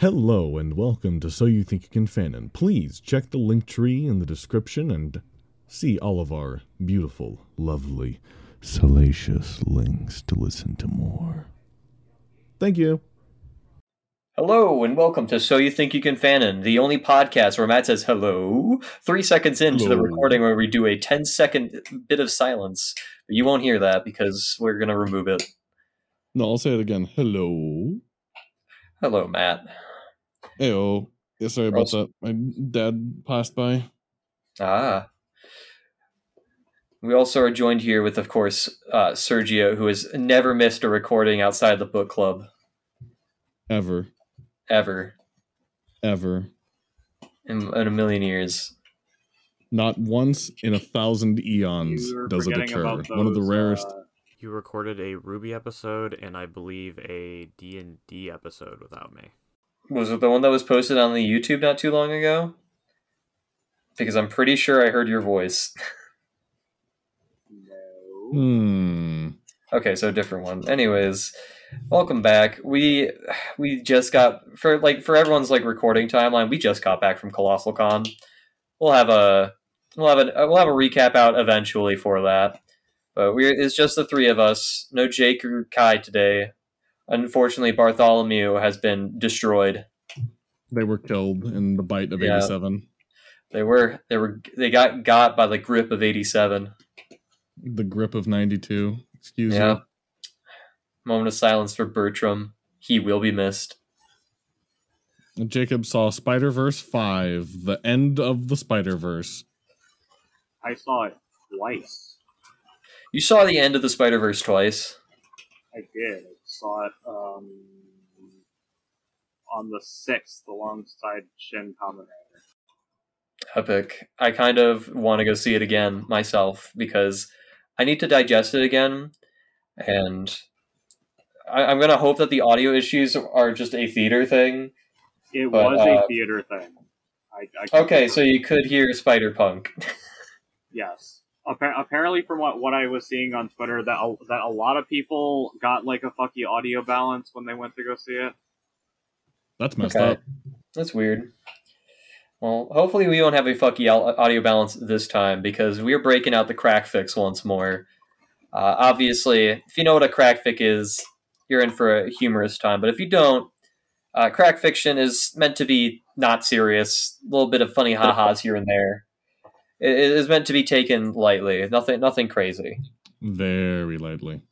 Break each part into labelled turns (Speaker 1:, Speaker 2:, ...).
Speaker 1: Hello and welcome to So You Think You Can Fanon. Please check the link tree in the description and see all of our beautiful, lovely, salacious links to listen to more. Thank you.
Speaker 2: Hello and welcome to So You Think You Can Fanon, the only podcast where Matt says hello three seconds into the recording where we do a 10 second bit of silence. But you won't hear that because we're going to remove it.
Speaker 1: No, I'll say it again. Hello.
Speaker 2: Hello, Matt.
Speaker 1: Heyo. Yeah, sorry about that. My dad passed by.
Speaker 2: Ah. We also are joined here with, of course, uh, Sergio, who has never missed a recording outside the book club,
Speaker 1: Ever.
Speaker 2: ever,
Speaker 1: Ever.
Speaker 2: in, in a million years.
Speaker 1: Not once in a thousand eons does it occur.
Speaker 3: about
Speaker 1: One of the rarest.
Speaker 3: uh,
Speaker 4: You recorded a RWBY episode and I believe a D&D episode without me.
Speaker 2: Was it the one that was posted on the YouTube not too long ago? Because I'm pretty sure I heard your voice.
Speaker 3: no.
Speaker 1: Hmm.
Speaker 2: Okay, so a different one. Anyways, welcome back. We we just got for like for everyone's like recording timeline. We just got back from Colossal Con. We'll have a we'll have a we'll have a recap out eventually for that. But we it's just the three of us. No Jake or Kai today. Unfortunately, Bartholomew has been destroyed.
Speaker 1: They were killed in the bite of
Speaker 2: Yeah.
Speaker 1: 87.
Speaker 2: They were they were they got got by the grip of eighty seven.
Speaker 1: The grip of 92. Excuse
Speaker 2: Yeah.
Speaker 1: me.
Speaker 2: Moment of silence for Bertram. He will be missed.
Speaker 1: Jacob saw Spider Verse 5, the end of the Spider Verse.
Speaker 3: I saw it twice.
Speaker 2: You saw the end of the Spider Verse twice.
Speaker 3: I did. I saw it um, on the sixth alongside Shin Kamen.
Speaker 2: Epic. I kind of want to go see it again myself because I need to digest it again, and I, I'm gonna hope that the audio issues are just a theater thing.
Speaker 3: It
Speaker 2: But,
Speaker 3: was
Speaker 2: uh,
Speaker 3: a theater thing. I, I
Speaker 2: Okay, so you could hear Spider Punk.
Speaker 3: yes. Appa- apparently, from what, what I was seeing on Twitter, that a, that a lot of people got like a fucky audio balance when they went to go see it.
Speaker 1: That's messed
Speaker 2: Okay.
Speaker 1: up.
Speaker 2: That's weird. Well, hopefully we won't have a fucky audio balance this time because we're breaking out the crack fics once more. Uh, obviously, if you know what a crack fic is, you're in for a humorous time. But if you don't, uh, crack fiction is meant to be not serious, a little bit of funny ha-has here and there. It it is meant to be taken lightly, nothing, nothing crazy.
Speaker 1: Very lightly.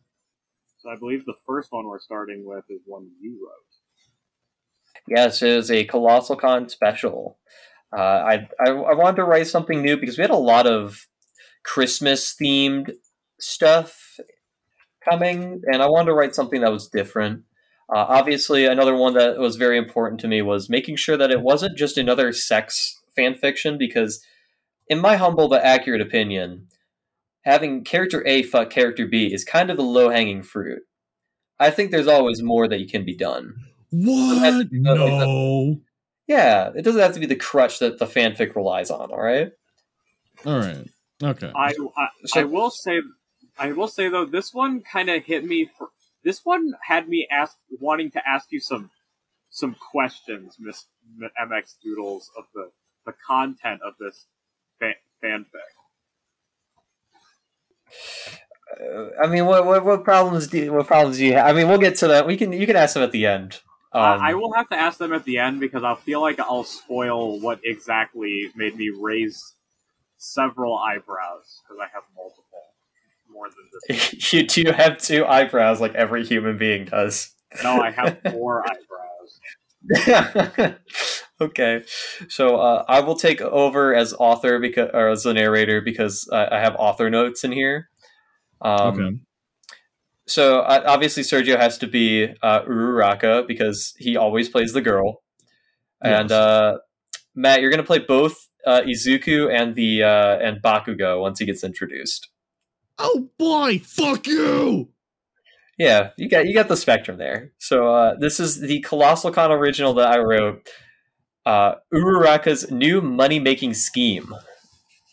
Speaker 3: So I believe the first one we're starting with is one you wrote.
Speaker 2: Yes, it is a Colossal Con special. Uh, I, I I wanted to write something new because we had a lot of Christmas themed stuff coming, and I wanted to write something that was different. Uh, obviously, another one that was very important to me was making sure that it wasn't just another sex fan fiction. Because, in my humble but accurate opinion, having character A fuck character B is kind of the low hanging fruit. I think there's always more that you can be done.
Speaker 1: What?
Speaker 2: No.
Speaker 1: No.
Speaker 2: Yeah, it doesn't have to be the crutch that the fanfic relies on. All right.
Speaker 1: All right. Okay.
Speaker 3: I, I,
Speaker 2: So-
Speaker 3: I will say, I will say though, this one kind of hit me. For, this one had me ask, wanting to ask you some, some questions, Miss MX Doodles, of the the content of this fan, fanfic.
Speaker 2: Uh, I mean, what, what what problems do what problems do you have? I mean, we'll get to that. We can you can ask them at the end. Um,
Speaker 3: I I will have to ask them at the end because I'll feel like I'll spoil what exactly made me raise several eyebrows because I have multiple, more than this.
Speaker 2: you do have two eyebrows, like every human being does.
Speaker 3: No, I have four eyebrows.
Speaker 2: okay, so uh, I will take over as author because or as the narrator because I, I have author notes in here. Um,
Speaker 1: okay.
Speaker 2: So uh, obviously Sergio has to be uh, Uraraka because he always plays the girl, and uh, Matt, you're gonna play both uh, Izuku and the uh, and Bakugo once he gets introduced.
Speaker 1: Oh boy, fuck you!
Speaker 2: Yeah, you got you got the spectrum there. So uh, this is the Colossal Con original that I wrote. Uh, Uraraka's new money making scheme,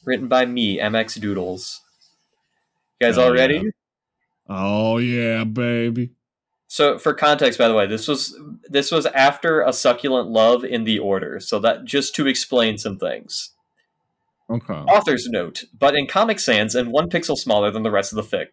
Speaker 2: written by me, MX Doodles. You guys
Speaker 1: Hell
Speaker 2: all ready?
Speaker 1: yeah. Oh yeah, baby.
Speaker 2: So for context, by the way, this was this was after a succulent love in the order. So that just to explain some things.
Speaker 1: Okay.
Speaker 2: Author's note, but in Comic Sans and one pixel smaller than the rest of the fic.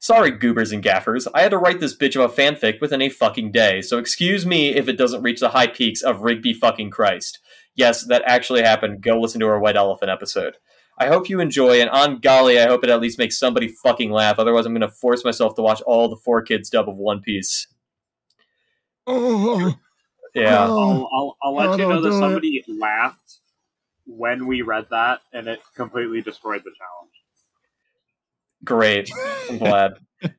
Speaker 2: Sorry, goobers and gaffers, I had to write this bitch of a fanfic within a fucking day, so excuse me if it doesn't reach the high peaks of Rigby fucking Christ. Yes, that actually happened. Go listen to our White Elephant episode. I hope you enjoy, and on golly, I hope it at least makes somebody fucking laugh. Otherwise, I'm going to force myself to watch all the 4Kids dub of One Piece.
Speaker 1: Oh,
Speaker 2: Yeah.
Speaker 1: Oh.
Speaker 3: I'll, I'll, I'll let
Speaker 1: Oh,
Speaker 3: you know that
Speaker 1: do it.
Speaker 3: somebody laughed when we read that, and it completely destroyed the challenge.
Speaker 2: Great. I'm glad.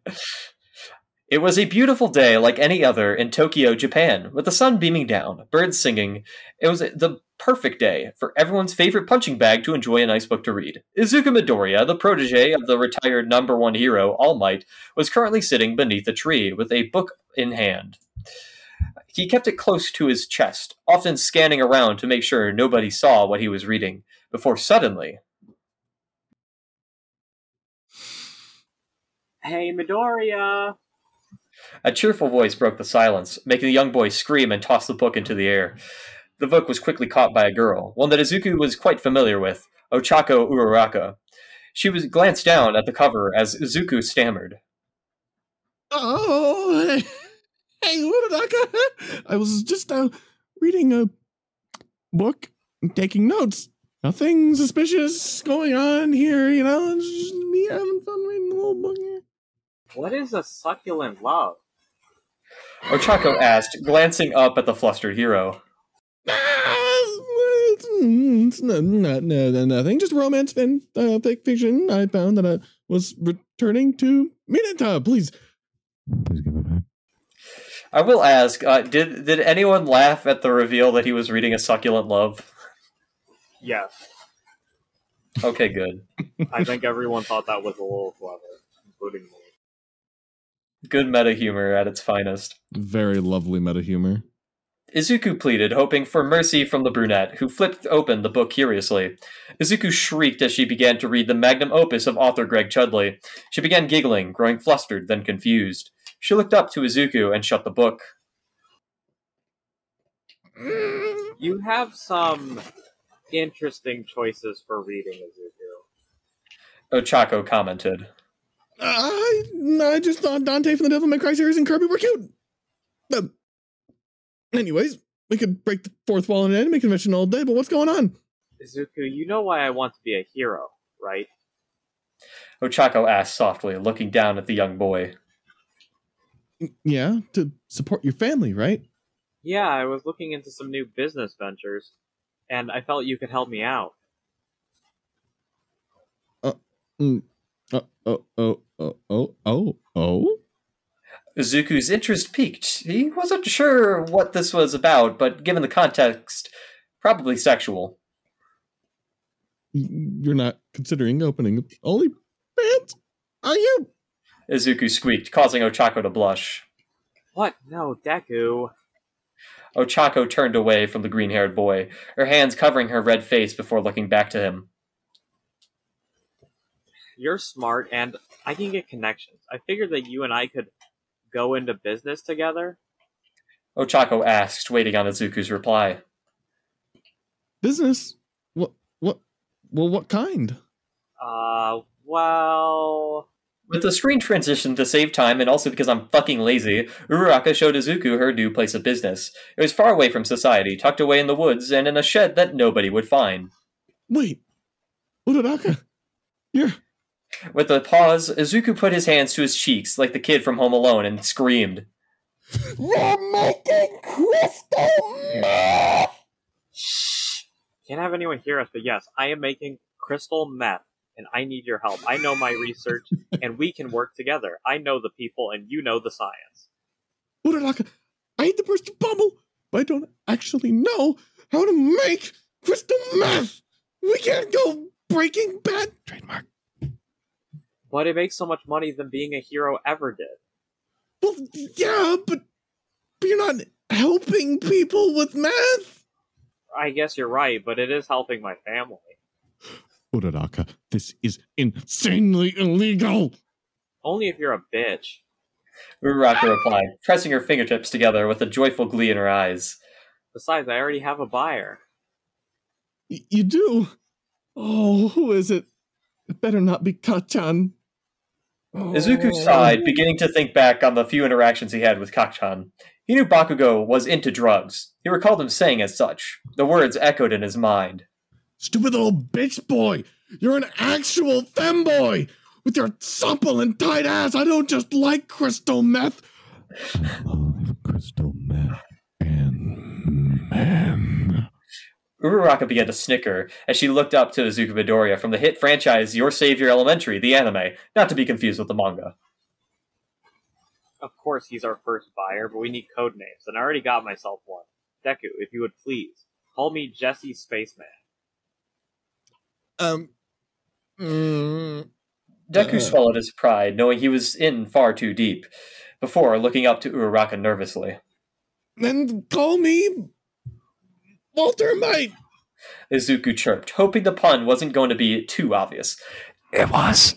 Speaker 2: It was a beautiful day like any other in Tokyo, Japan, with the sun beaming down, birds singing. It was the perfect day for everyone's favorite punching bag to enjoy a nice book to read. Izuku Midoriya, the protege of the retired number one hero, All Might, was currently sitting beneath a tree with a book in hand. He kept it close to his chest, often scanning around to make sure nobody saw what he was reading, before suddenly
Speaker 3: Hey, Midoriya!
Speaker 2: A cheerful voice broke the silence, making the young boy scream and toss the book into the air. The book was quickly caught by a girl, one that Izuku was quite familiar with, Ochako Uraraka. She was glanced down at the cover as Izuku stammered.
Speaker 1: oh, hey, hey, Uraraka. I was just uh, reading a book, and taking notes. Nothing suspicious going on here, you know. Just me having fun reading a little book here.
Speaker 3: What is a succulent love?
Speaker 2: Ochako asked, glancing up at the flustered hero.
Speaker 1: It's, it's not, not, no, no, nothing. Just romance and uh, fic- fiction. I found that I was returning to Mineta. Please, please give it back.
Speaker 2: I will ask, uh, did did anyone laugh at the reveal that he was reading a succulent love?
Speaker 3: Yes.
Speaker 2: Okay, good.
Speaker 3: I think everyone thought that was a little clever, including me.
Speaker 2: Good meta humor at its finest.
Speaker 1: Very lovely meta humor.
Speaker 2: Izuku pleaded, hoping for mercy from the brunette, who flipped open the book curiously. Izuku shrieked as she began to read the magnum opus of author Greg Chudley. She began giggling, growing flustered, then confused. She looked up to Izuku and shut the book.
Speaker 3: You have some interesting choices for reading, Izuku.
Speaker 2: Ochako commented.
Speaker 1: I, I just thought Dante from the Devil May Cry series and Kirby were cute. Uh, anyways, we could break the fourth wall in an anime convention all day, but what's going on?
Speaker 3: Izuku, you know why I want to be a hero, right?
Speaker 2: Ochako asked softly, looking down at the young boy.
Speaker 1: Yeah, to support your family, right?
Speaker 3: Yeah, I was looking into some new business ventures, and I felt you could help me out.
Speaker 1: Mm. Uh, uh, uh, uh, oh, oh, oh, oh, oh, oh.
Speaker 2: Izuku's interest peaked. He wasn't sure what this was about, but given the context, probably sexual.
Speaker 1: You're not considering opening OnlyFans, are you?
Speaker 2: Izuku squeaked, causing Ochako to blush.
Speaker 3: What? No, Deku.
Speaker 2: Ochako turned away from the green haired boy, her hands covering her red face before looking back to him.
Speaker 3: You're smart, and I can get connections. I figured that you and I could go into business together.
Speaker 2: Ochako asked, waiting on Izuku's reply.
Speaker 1: Business? What? What? Well, what kind?
Speaker 3: Uh, well.
Speaker 2: With the screen transition to save time and also because I'm fucking lazy, Uraraka showed Izuku her new place of business. It was far away from society, tucked away in the woods, and in a shed that nobody would find.
Speaker 1: Wait, Uraraka, you're
Speaker 2: With a pause, Izuku put his hands to his cheeks like the kid from Home Alone and screamed.
Speaker 1: you're making crystal meth.
Speaker 3: Shh! Can't have anyone hear us, but yes, I am making crystal meth, and I need your help. I know my research, and we can work together. I know the people, and you know the science.
Speaker 1: Uraraka, I hate the burst your bubble, but I don't actually know how to make crystal meth. We can't go Breaking Bad trademark.
Speaker 3: But it makes so much money than being a hero ever did.
Speaker 1: Well, yeah, but, but you're not helping people with math.
Speaker 3: I guess you're right, but it is helping my family.
Speaker 1: Uraraka, this is insanely illegal.
Speaker 3: Only if you're a bitch.
Speaker 2: Uraraka replied, pressing her fingertips together with a joyful glee in her eyes.
Speaker 3: Besides, I already have a buyer.
Speaker 1: Y- you do? Oh, who is it? It better not be Kacchan.
Speaker 2: Izuku
Speaker 1: Oh.
Speaker 2: sighed, beginning to think back on the few interactions he had with Kacchan. He knew Bakugo was into drugs. He recalled him saying as such. The words echoed in his mind.
Speaker 1: Stupid little bitch boy! You're an actual femboy! With your supple and tight ass, I don't just like crystal meth. I love crystal meth and men.
Speaker 2: Uraraka began to snicker as she looked up to Izuku Midoriya from the hit franchise Your Savior Elementary, the anime, not to be confused with the manga.
Speaker 3: Of course, he's our first buyer, but we need code names, and I already got myself one. Deku, if you would please, call me Jesse Spaceman.
Speaker 1: Um. mm,
Speaker 2: Deku
Speaker 1: Uh.
Speaker 2: swallowed his pride, knowing he was in far too deep, before looking up to Uraraka nervously.
Speaker 1: then call me Walter Might.
Speaker 2: Izuku chirped, hoping the pun wasn't going to be too obvious. It was.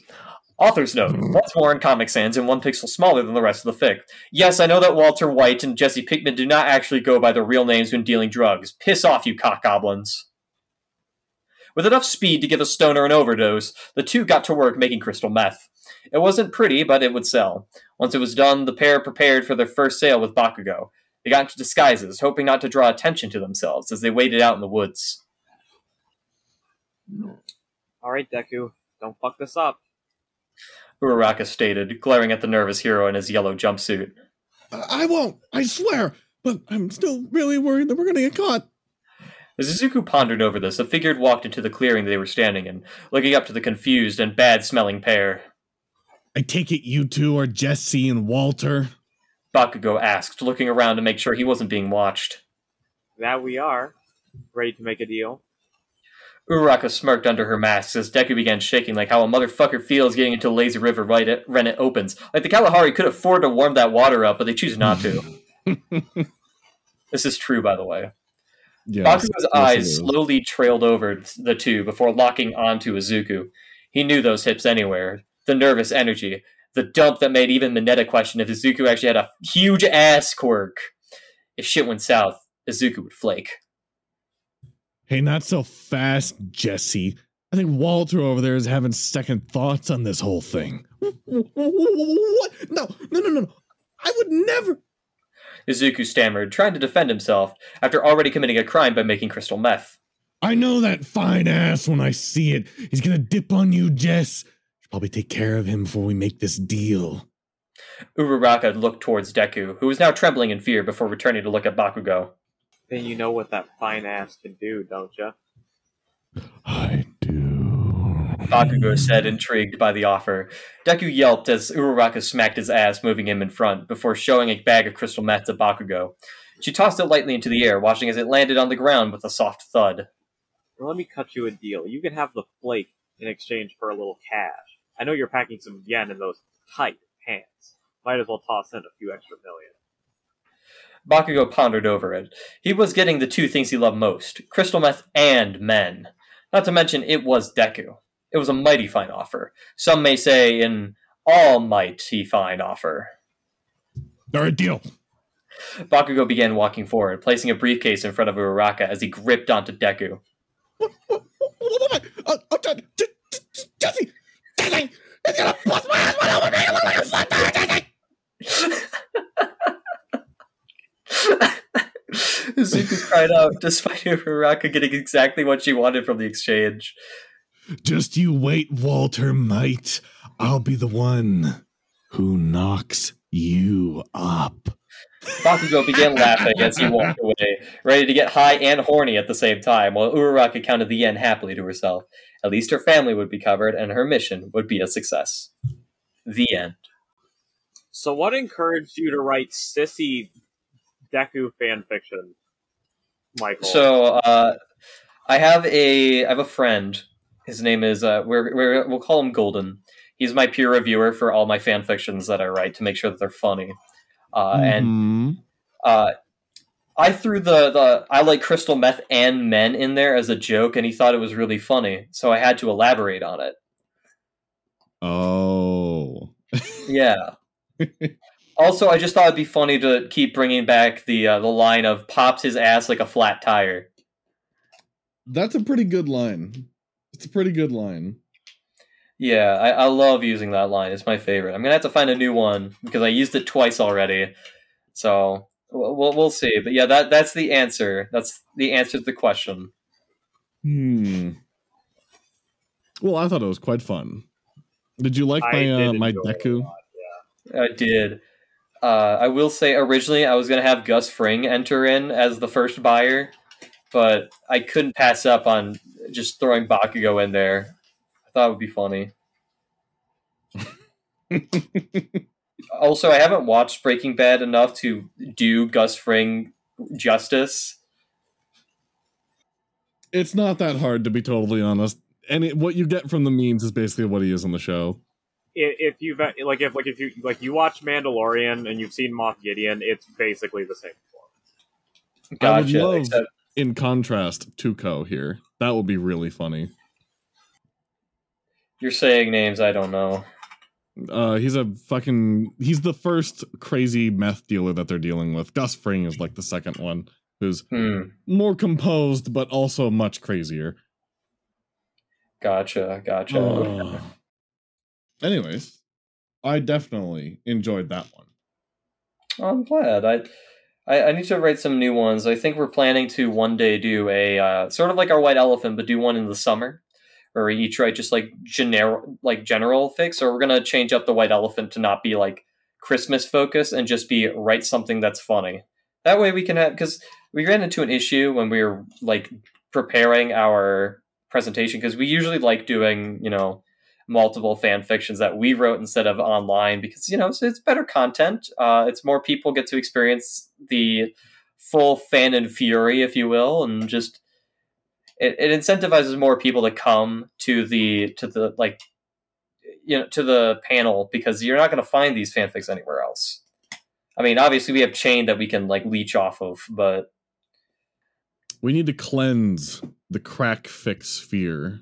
Speaker 2: Author's note: Once more in Comic Sans and one pixel smaller than the rest of the fic. Yes, I know that Walter White and Jesse Pinkman do not actually go by their real names when dealing drugs. Piss off, you cock goblins. With enough speed to give a stoner an overdose, the two got to work making crystal meth. It wasn't pretty, but it would sell. Once it was done, the pair prepared for their first sale with Bakugo. They got into disguises, hoping not to draw attention to themselves as they waited out in the woods.
Speaker 3: Alright, Deku, don't fuck this up.
Speaker 2: Uraraka stated, glaring at the nervous hero in his yellow jumpsuit.
Speaker 1: I I won't. I swear. But I'm still really worried that we're gonna get caught.
Speaker 2: As Izuku pondered over this, a figure walked into the clearing they were standing in, looking up to the confused and bad smelling pair.
Speaker 1: I take it you two are Jesse and Walter.
Speaker 2: Bakugo asked, looking around to make sure he wasn't being watched.
Speaker 3: That we are. Ready to make a deal?
Speaker 2: Uraka smirked under her mask as Deku began shaking like how a motherfucker feels getting into Lazy River right at, when it opens. Like the Kalahari could afford to warm that water up, but they choose not to. this is true, by the way.
Speaker 1: Yes,
Speaker 2: Bakugo's
Speaker 1: yes,
Speaker 2: eyes slowly trailed over the two before locking onto Izuku. He knew those hips anywhere. The nervous energy. The dump that made even Mineta question if Izuku actually had a huge ass quirk. If shit went south, Izuku would flake.
Speaker 1: Hey, not so fast, Jesse. I think Walter over there is having second thoughts on this whole thing. What? No, no, no, no. no. I would never.
Speaker 2: Izuku stammered, trying to defend himself after already committing a crime by making crystal meth.
Speaker 1: I know that fine ass when I see it. He's gonna dip on you, Jess. Should probably take care of him before we make this deal.
Speaker 2: Uraraka looked towards Deku, who was now trembling in fear before returning to look at Bakugo.
Speaker 3: Then you know what that fine ass can do, don't you?
Speaker 1: I do.
Speaker 2: Bakugo said, intrigued by the offer. Deku yelped as Uraraka smacked his ass, moving him in front, before showing a bag of crystal meth to Bakugo. She tossed it lightly into the air, watching as it landed on the ground with a soft thud.
Speaker 3: Well, let me cut you a deal. You can have the flake in exchange for a little cash. I know you're packing some yen in those tight pants. Might as well toss in a few extra million.
Speaker 2: Bakugo pondered over it. He was getting the two things he loved most crystal meth and men. Not to mention, it was Deku. It was a mighty fine offer. Some may say an almighty fine offer.
Speaker 1: All right, deal.
Speaker 2: Bakugo began walking forward, placing a briefcase in front of Uraraka as he gripped onto Deku.
Speaker 1: What, what, what, what, what, uh, uh, J- J- J- Jesse! He's gonna bust my ass when I look look like a flat tire,
Speaker 2: cried out, despite Uraraka getting exactly what she wanted from the exchange.
Speaker 1: Just you wait, Walter Might. I'll be the one who knocks you up.
Speaker 2: Bakugo began laughing as he walked away, ready to get high and horny at the same time, while Uraraka counted the yen happily to herself. At least her family would be covered, and her mission would be a success. The end.
Speaker 3: So, what encouraged you to write sissy Deku fanfiction, Michael?
Speaker 2: So, uh, I have a I have a friend. His name is uh, we're, we're we'll call him Golden. He's my peer reviewer for all my fan fictions that I write to make sure that they're funny. Uh, And
Speaker 1: Mhm.
Speaker 2: uh, I threw the, the I like crystal meth and men in there as a joke, and he thought it was really funny, so I had to elaborate on it.
Speaker 1: Oh.
Speaker 2: Yeah, Also, I just thought it'd be funny to keep bringing back the uh, the line of "pops his ass like a flat tire."
Speaker 1: That's a pretty good line. It's a pretty good line.
Speaker 2: Yeah, I, I love using that line. It's my favorite. I'm gonna have to find a new one because I used it twice already. So we'll we'll, we'll see. But yeah, that that's the answer. That's the answer to the question.
Speaker 1: Hmm. Well, I thought it was quite fun. Did you like my uh, my
Speaker 3: enjoy it a
Speaker 1: Deku?
Speaker 3: lot,
Speaker 2: I did. Uh, I will say originally I was gonna have Gus Fring enter in as the first buyer, but I couldn't pass up on just throwing Bakugo in there. I thought it would be funny. Also, I haven't watched Breaking Bad enough to do Gus Fring justice.
Speaker 1: it's not that hard to be totally honest. And it, what you get from the memes is basically what he is on the show.
Speaker 3: If you've like if like if you like you watch Mandalorian and you've seen Moff Gideon, it's basically the same. performance.
Speaker 1: I would
Speaker 2: Gotcha.
Speaker 1: love-
Speaker 2: Except,
Speaker 1: In contrast, Tuco here. That would be really funny.
Speaker 2: you're saying names I don't know.
Speaker 1: Uh, he's a fucking. He's the first crazy meth dealer that they're dealing with. Gus Fring is like the second one, who's
Speaker 2: Hmm.
Speaker 1: more composed but also much crazier.
Speaker 2: Gotcha. Gotcha.
Speaker 1: Ugh. Anyways, I definitely enjoyed that one.
Speaker 2: I'm glad. I, I I need to write some new ones. I think we're planning to one day do a uh, sort of like our white elephant, but do one in the summer, we each write just like general like general fics. Or we're gonna change up the white elephant to not be like Christmas focused and just be write something that's funny. That way we can have because we ran into an issue when we were like preparing our presentation because we usually like doing you know multiple fan fictions that we wrote instead of online because you know it's, it's better content uh, it's more people get to experience the full fan and fury if you will and just it, it incentivizes more people to come to the to the like you know to the panel because you're not going to find these fanfics anywhere else i mean obviously we have chain that we can like leech off of but
Speaker 1: We need to cleanse the crack fix sphere.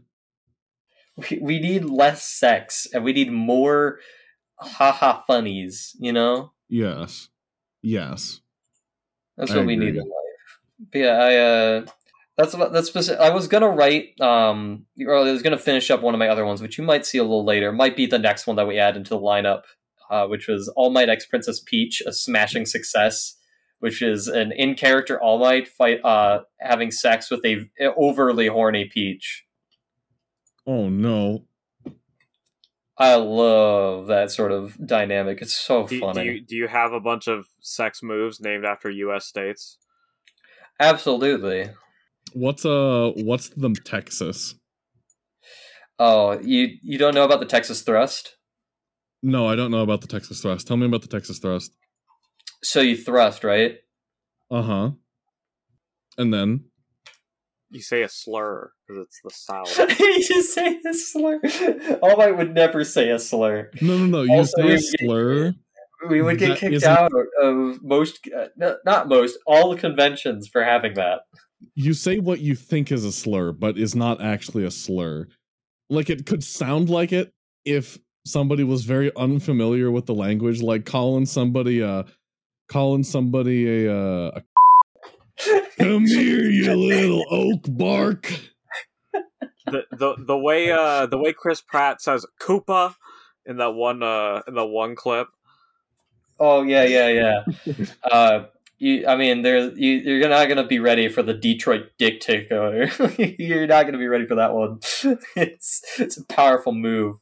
Speaker 2: we, we need less sex and we need more haha funnies you know
Speaker 1: Yes. Yes.
Speaker 2: That's
Speaker 1: I
Speaker 2: what we need in life. But yeah, I uh, that's what that's specific. I was gonna write um, or I was gonna finish up one of my other ones, which you might see a little later. Might be the next one that we add into the lineup, uh, which was All Might X Princess Peach, a smashing success, which is an in character All Might fight uh having sex with a overly horny Peach.
Speaker 1: Oh no.
Speaker 2: I love that sort of dynamic. It's so
Speaker 3: Do, do
Speaker 2: funny.
Speaker 3: you do you have a bunch of sex moves named after U.S. states?
Speaker 2: Absolutely.
Speaker 1: What's uh what's the Texas?
Speaker 2: Oh, you you don't know about the Texas Thrust?
Speaker 1: No, I don't know about the Texas thrust. Tell me about the Texas thrust.
Speaker 2: So you thrust, right?
Speaker 1: Uh-huh. And then
Speaker 3: You say a slur because it's the South.
Speaker 2: you just say a slur. All Might would never say a slur.
Speaker 1: No, no, no. You
Speaker 2: Also,
Speaker 1: say a
Speaker 2: would get-
Speaker 1: slur.
Speaker 2: We would get kicked
Speaker 1: isn't-
Speaker 2: out of most, uh, not most, all the conventions for having that.
Speaker 1: You say what you think is a slur, but is not actually a slur. Like it could sound like it if somebody was very unfamiliar with the language, like calling somebody uh calling somebody a uh a Come here, you little oak bark.
Speaker 3: the, the the way uh the way Chris Pratt says Koopa in that one uh in the one clip.
Speaker 2: oh yeah, yeah, yeah. uh, you, I mean, there, you, you're not going to be ready for the Detroit Dick Takeover. you're not going to be ready for that one. it's it's a powerful move.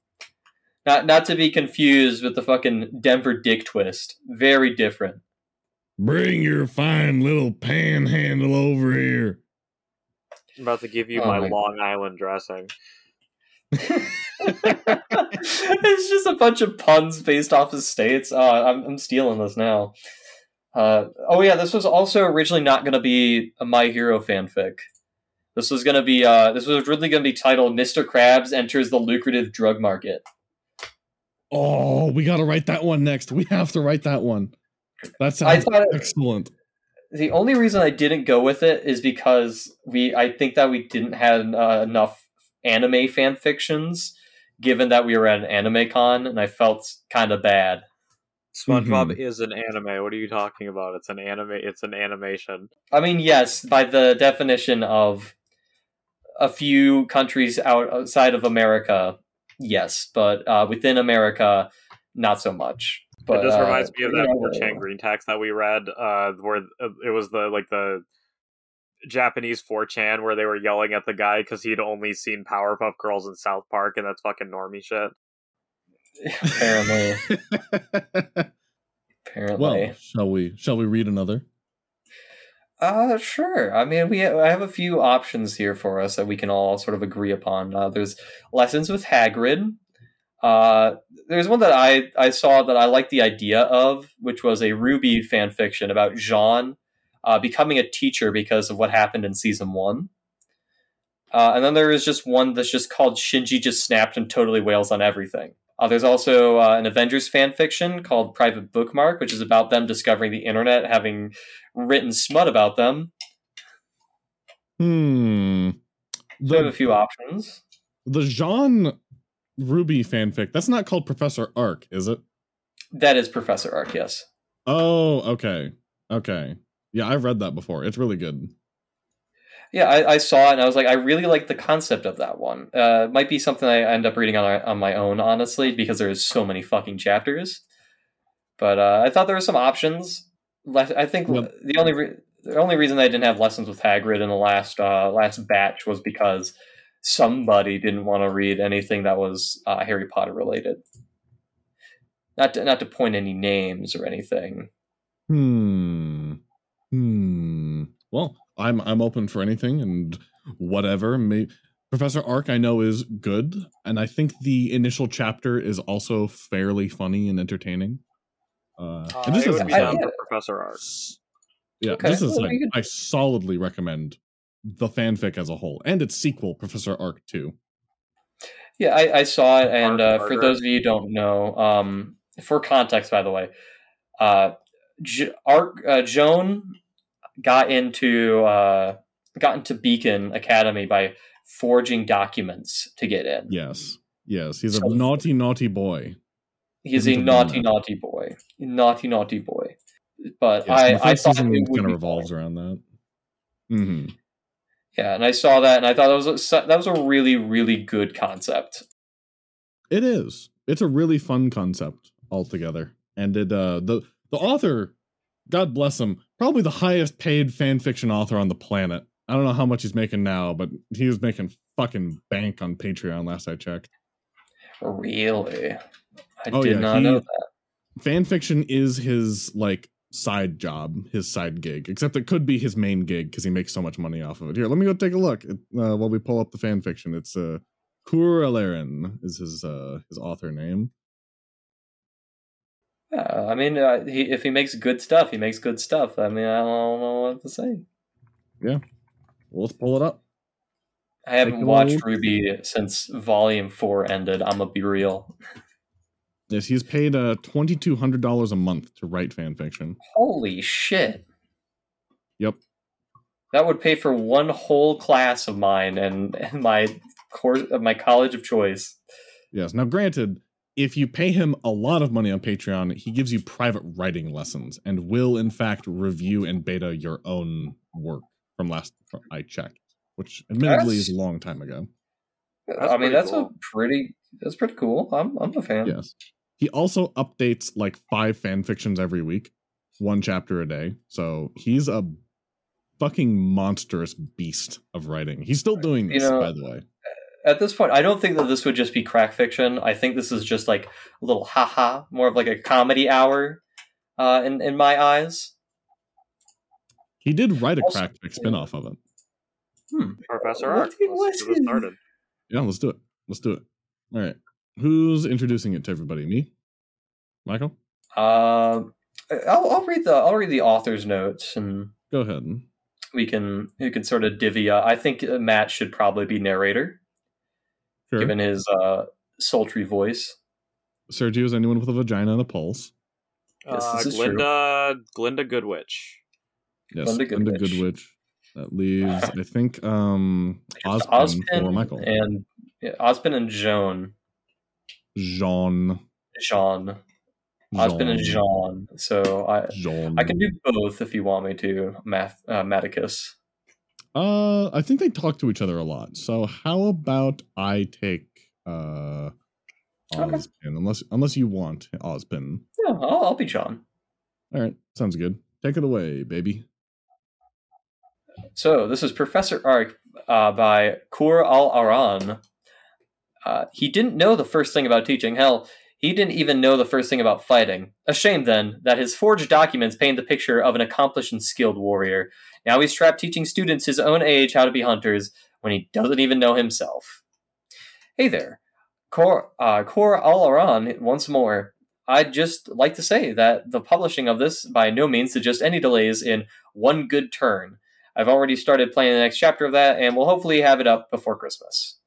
Speaker 2: Not not to be confused with the fucking Denver Dick Twist. Very different.
Speaker 1: Bring your fine little panhandle over here.
Speaker 3: I'm about to give you
Speaker 2: Oh
Speaker 3: my
Speaker 2: my-
Speaker 3: Long Island dressing.
Speaker 2: it's just a bunch of puns based off of states. Oh, I'm, I'm stealing this now. Uh, oh yeah, this was also originally not going to be a My Hero fanfic. This was going to be uh, this was really going to be titled "Mr. Krabs Enters the Lucrative Drug Market."
Speaker 1: Oh, we gotta write that one next. We have to write that one. That
Speaker 2: I
Speaker 1: sounds
Speaker 2: thought it,
Speaker 1: excellent.
Speaker 2: the only reason I didn't go with it is because we I think that we didn't have uh, enough anime fan fictions, given that we were at an anime con, and I felt kind of bad.
Speaker 4: SpongeBob
Speaker 1: Mhm.
Speaker 4: is an anime. What are you talking about? It's an anime. It's an animation.
Speaker 2: I mean, yes, by the definition of a few countries outside of America, yes, but uh, within America, not so much. But
Speaker 4: it just
Speaker 2: uh,
Speaker 4: reminds me of that
Speaker 2: know,
Speaker 4: 4chan green text that we read, uh, where uh, it was the like the Japanese 4chan where they were yelling at the guy because he'd only seen Powerpuff Girls in South Park, and that's fucking normie shit.
Speaker 2: Apparently, apparently.
Speaker 1: well, shall we? Shall we read another?
Speaker 2: Uh, sure. I mean, we I have a few options here for us that we can all sort of agree upon. Uh, there's lessons with Hagrid. Uh, there's one that I I saw that I liked the idea of, which was a RWBY fan fiction about Jaune uh, becoming a teacher because of what happened in season one. Uh, and then there is just one that's just called Shinji just snapped and totally wails on everything. Uh, there's also uh, an Avengers fan fiction called Private Bookmark, which is about them discovering the internet, having written smut about them.
Speaker 1: Hmm.
Speaker 2: So I have a few options.
Speaker 1: the Jaune RWBY fanfic. That's not called Professor Arc, is it?
Speaker 2: That is Professor Arc, yes.
Speaker 1: Oh, okay, okay. Yeah, I've read that before. It's really good.
Speaker 2: Yeah, I, I saw it and I was like, I really like the concept of that one. Uh, it might be something I end up reading on on my own, honestly, because there's so many fucking chapters. But uh, I thought there were some options. I think
Speaker 1: Yep.
Speaker 2: the only re- the only reason I didn't have lessons with Hagrid in the last uh, last batch was because somebody didn't want to read anything that was uh, Harry Potter related. Not to, not to point any names or anything.
Speaker 1: Hmm. Hmm. Well, I'm I'm open for anything and whatever. May Professor Arc I know is good, and I think the initial chapter is also fairly funny and entertaining. Uh,
Speaker 4: Uh,
Speaker 1: and just
Speaker 4: I
Speaker 1: as
Speaker 4: would be down
Speaker 2: yeah.
Speaker 4: for Professor Arc.
Speaker 1: S- Yeah,
Speaker 2: Okay,
Speaker 1: just as
Speaker 2: well,
Speaker 1: like,
Speaker 2: could-
Speaker 1: I solidly recommend the fanfic as a whole and its sequel, Professor Arc 2.
Speaker 2: Yeah, I, I saw it, and uh, for those of you who don't know, um, for context, by the way, uh, J- Arc, uh, Jaune got into uh, got into Beacon Academy by forging documents to get in.
Speaker 1: Yes. Yes, he's a naughty, naughty boy.
Speaker 2: He's a naughty, naughty boy, naughty, naughty boy. But
Speaker 1: Yes,
Speaker 2: I, I thought it
Speaker 1: kind of revolves
Speaker 2: fun.
Speaker 1: around that. Mm-hmm.
Speaker 2: Yeah, and I saw that, and I thought that was a, that was a really, really good concept.
Speaker 1: It is. It's a really fun concept altogether, and it uh the the author, God bless him, probably the highest paid fan fiction author on the planet. I don't know how much he's making now, but he was making fucking bank on Patreon last I checked.
Speaker 2: Really, I
Speaker 1: Oh,
Speaker 2: did
Speaker 1: yeah,
Speaker 2: not
Speaker 1: he-
Speaker 2: know that.
Speaker 1: Fan fiction is his like side job, his side gig. Except it could be his main gig because he makes so much money off of it. Here, let me go take a look It- uh, while we pull up the fan fiction. It's uh, Coeur Al'Aran is his uh his author name.
Speaker 2: Yeah, I mean, uh, he, if he makes good stuff, he makes good stuff. I mean, I don't know what to say.
Speaker 1: Well, let's pull it up.
Speaker 2: I haven't
Speaker 1: Take
Speaker 2: watched. RWBY since Volume Four ended. I'm gonna be real.
Speaker 1: Yes, he's paid uh twenty two hundred dollars a month to write fan fiction.
Speaker 2: Holy shit!
Speaker 1: Yep.
Speaker 2: That would pay for one whole class of mine and, and my course of my college of choice.
Speaker 1: Yes. Now, granted, if you pay him a lot of money on Patreon, he gives you private writing lessons and will, in fact, review and beta your own work. From last I checked, which admittedly is a long time ago.
Speaker 2: I mean, that's
Speaker 4: cool.
Speaker 2: a pretty that's pretty cool. I'm I'm a fan.
Speaker 1: Yes. He also updates like five fan fictions every week, one chapter a day. So he's a fucking monstrous beast of writing. He's still doing
Speaker 2: You
Speaker 1: this,
Speaker 2: know,
Speaker 1: by the way.
Speaker 2: At this point, I don't think that this would just be crack fiction. I think this is just like a little haha, more of like a comedy hour, uh, in in my eyes.
Speaker 1: He did write a
Speaker 2: Also-
Speaker 1: crack fic spin-off of it.
Speaker 2: Hmm.
Speaker 4: Professor
Speaker 2: What
Speaker 4: Arc. Let's
Speaker 2: what
Speaker 4: get this
Speaker 2: is-
Speaker 4: started.
Speaker 1: Yeah, let's do it. Let's do it. All right. Who's introducing it to everybody? Me? Michael?
Speaker 2: Um, I'll I'll read the I'll read the author's notes and
Speaker 1: Go ahead.
Speaker 2: we can we can sort of divvy up. I think uh, Matt should probably be narrator,
Speaker 1: Sure.
Speaker 2: given his uh, sultry voice.
Speaker 1: Sergio is anyone with a vagina and a pulse.
Speaker 2: Yes,
Speaker 4: Uh,
Speaker 2: this is true.
Speaker 4: Glynda, Glynda Goodwitch.
Speaker 1: Yes,
Speaker 2: Glynda
Speaker 1: Glynda
Speaker 2: Goodwitch.
Speaker 1: Goodwitch. That leaves, I think, um,
Speaker 2: It's
Speaker 1: Osmond,
Speaker 2: Ozpin
Speaker 1: for Michael.
Speaker 2: and yeah, Ozpin and Jaune
Speaker 1: Jaune.
Speaker 2: Jaune. Osmond and Jaune. So I
Speaker 1: Jaune.
Speaker 2: I can do both if you want me to, Math uh, Maticus.
Speaker 1: Uh, I think they talk to each other a lot. So how about I take uh
Speaker 2: Okay.
Speaker 1: Unless unless you want Ozpin.
Speaker 2: Yeah, I'll, I'll be Jaune.
Speaker 1: All right, sounds good. Take it away, baby.
Speaker 2: So this is Professor Arc uh, by Coeur Al'Aran. Uh, he didn't know the first thing about teaching. Hell, he didn't even know the first thing about fighting. A shame then that his forged documents paint the picture of an accomplished and skilled warrior. Now he's trapped teaching students his own age how to be hunters when he doesn't even know himself. Hey there, Coeur uh, Coeur Al'Aran once more. I'd just like to say that the publishing of this by no means suggests any delays in one good turn. I've already started planning the next chapter of that, and we'll hopefully have it up before Christmas.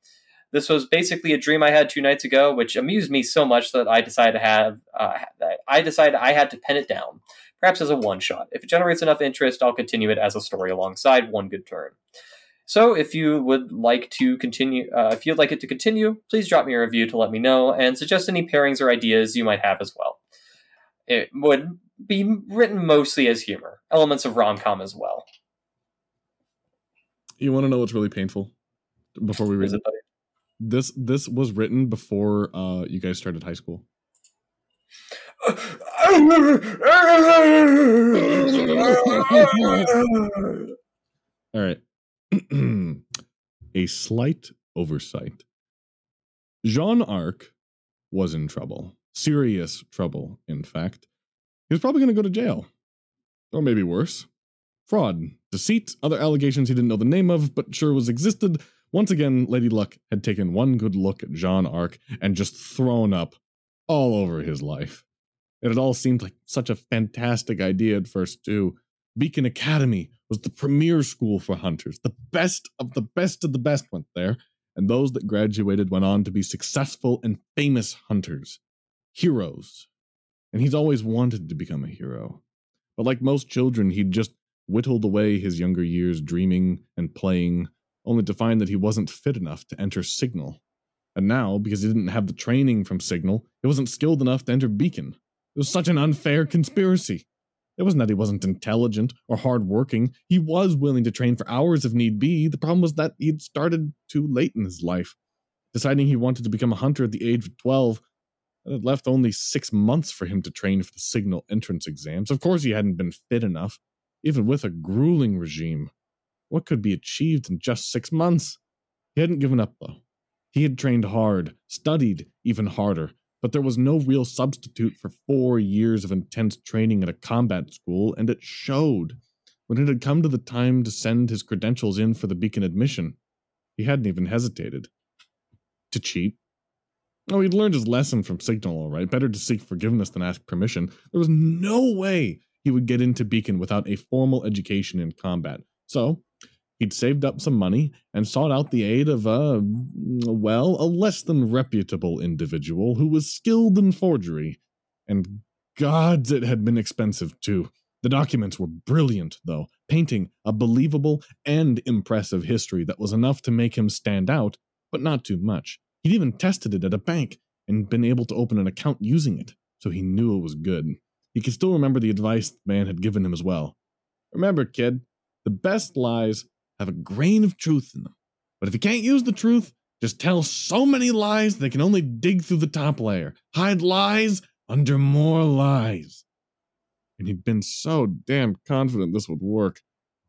Speaker 2: This was basically a dream I had two nights ago, which amused me so much that I decided to have. Uh, I decided I had to pen it down, perhaps as a one shot. If it generates enough interest, I'll continue it as a story alongside One Good Turn. So, if you would like to continue, uh, if you'd like it to continue, please drop me a review to let me know and suggest any pairings or ideas you might have as well. It would be written mostly as humor, elements of rom com as well.
Speaker 1: You want to know what's really painful? Before we read
Speaker 2: it?
Speaker 1: This, this was written before uh you guys started high school. All right. a slight oversight. Jaune Arc was in trouble. Serious trouble, in fact. He was probably going to go to jail. Or maybe worse. Fraud, deceit, other allegations he didn't know the name of, but sure was existed. Once again, Lady Luck had taken one good look at Jaune Arc and just thrown up all over his life. It had all seemed like such a fantastic idea at first, too. Beacon Academy was the premier school for hunters. The best of the best of the best went there, and those that graduated went on to be successful and famous hunters. Heroes. And he's always wanted to become a hero. But like most children, he'd just whittled away his younger years dreaming and playing, only to find that he wasn't fit enough to enter Signal. And now, because he didn't have the training from Signal, he wasn't skilled enough to enter Beacon. It was such an unfair conspiracy. It wasn't that he wasn't intelligent or hardworking. He was willing to train for hours if need be. The problem was that he'd started too late in his life. Deciding he wanted to become a hunter at the age of 12, it had left only six months for him to train for the signal entrance exams. Of course, he hadn't been fit enough, even with a grueling regime. What could be achieved in just six months? He hadn't given up, though. He had trained hard, studied even harder, but there was no real substitute for four years of intense training at a combat school, and it showed. When it had come to the time to send his credentials in for the beacon admission, he hadn't even hesitated. To cheat? Oh, he'd learned his lesson from Signal, all right. Better to seek forgiveness than ask permission. There was no way he would get into Beacon without a formal education in combat. So, he'd saved up some money and sought out the aid of a, well, a less than reputable individual who was skilled in forgery. And gods, it had been expensive too. The documents were brilliant, though, painting a believable and impressive history that was enough to make him stand out, but not too much. He'd even tested it at a bank and been able to open an account using it, so he knew it was good. He could still remember the advice the man had given him as well. Remember, kid, the best lies have a grain of truth in them. But if you can't use the truth, just tell so many lies they can only dig through the top layer, hide lies under more lies. And he'd been so damn confident this would work,